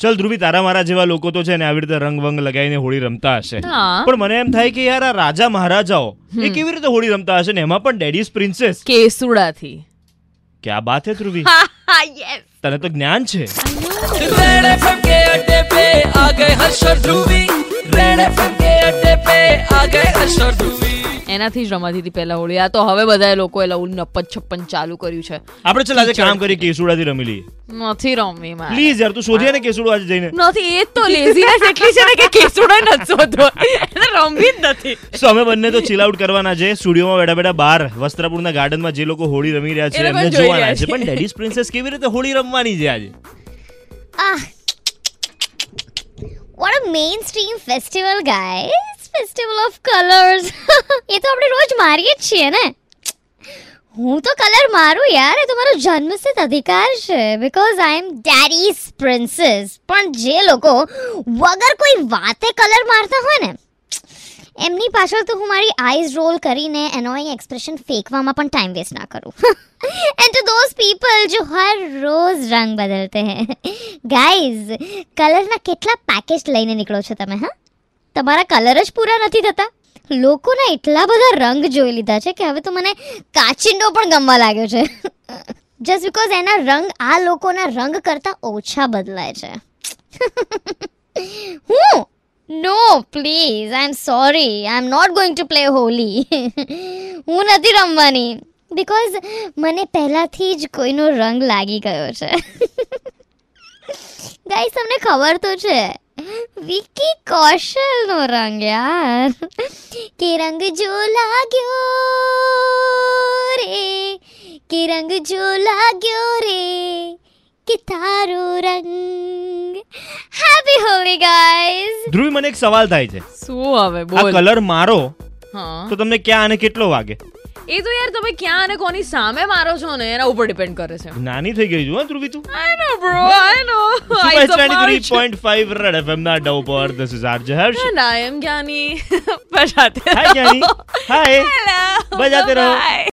ચલ ધ્રુવી તારા મારા જેવા લોકો તો છે ને આવી રીતે રંગ વંગ લગાવીને હોળી રમતા હશે હા પણ મને એમ થાય કે યાર આ રાજા મહારાજાઓ એ કેવી રીતે હોળી રમતા હશે ને એમાં પણ ડેડીઝ પ્રિન્સેસ કેસુડાથી ક્યાં બાત હે ધ્રુવી યસ તને તો જ્ઞાન છે रेड एफएम के अड्डे पे आ गए हर्ष और ध्रुवी रेड एफएम के अड्डे पे आ गए हर्ष और ध्रुवी એનાથી જ રમાતી હતી પહેલા હોળી. આ તો હવે બધા લોકોએ લવું નપ્પન છપ્પન ચાલુ કર્યું છે. આપણે ચાલ આજે કામ કરી કેસુડાથી રમી લઈએ. નથી રમવી મારે. પ્લીઝ યાર તું શોધી ને કેસુડો આજે જઈને. નથી એ તો લેઝીનેસ એટલી છે ને કે કેસુડો નથી શોધવો. રમવી જ નથી. સો અમે બંને તો ચીલ આઉટ કરવાના છે. સ્ટુડિયોમાં બેઠા બેઠા બહાર વસ્ત્રાપુરના ગાર્ડનમાં જે લોકો હોળી રમી રહ્યા છે એમને જોવાના છે. છે. પણ ડેડીસ પ્રિન્સેસ કેવી રીતે હોળી રમવાની છે આજે? Ah. What a mainstream festival, guys. Festival of colours એ તો આપણે રોજ મારીએ જ છીએ ને. હું તો કલર મારું યાર, એ તો મારો જન્મસિદ્ધ અધિકાર છે. Because I am daddy's princess પણ જે લોકો વગર કોઈ વાતે કલર મારતા હોય ને, એમની પાછળ તો હું મારી આઈઝ રોલ કરીને એનોઈંગ એક્સપ્રેશન ફેંકવામાં પણ ટાઈમ વેસ્ટ ના કરું. એન્ડ ટુ ધોઝ પીપલ જો હર રોજ રંગ બદલતે હે. ગાઈઝ કલરના કેટલા પેકેજ લઈને નીકળો છો તમે, હા? તમારા કલર જ પૂરા નથી થતા? લોકોના એટલા બધા રંગ જોઈ લીધા છે કે હવે તો મને કાચિંડો પણ ગમવા લાગ્યો છે. જસ્ટ બિકોઝ એના રંગ આ લોકોના રંગ કરતાં ઓછા બદલાય છે. હું? No please I am sorry I am not going to play Holi હું નથી રમવાની. બિકોઝ મને પહેલાંથી જ કોઈનો રંગ લાગી ગયો છે. ગાઈસ તમને ખબર તો છે. વિકી કૌશલનો રંગ યાર કે રંગ જો લાગ્યો રે કે રંગ જો લાગ્યો રે કે તારો રંગ હેપી હોલી ગાઈસ ધ્રુવ મને એક સવાલ થાય છે શું હવે આ બોલ કલર મારો હા તો તમને ક્યાં અને કેટલો વાગે એ તો યાર તમે ક્યાં અને કોની સામે મારો છો ને એના ઉપર ડિપેન્ડ કરે છે નાની થઈ ગઈ છું ધ્રુવી તું I know bro I know It's 93.5 Red FM ના ડવ પર This is RJ Harsh and I am Gyani. બજાતે રહો. Hi Gyani. Hi. Hello. બજાતે રહો.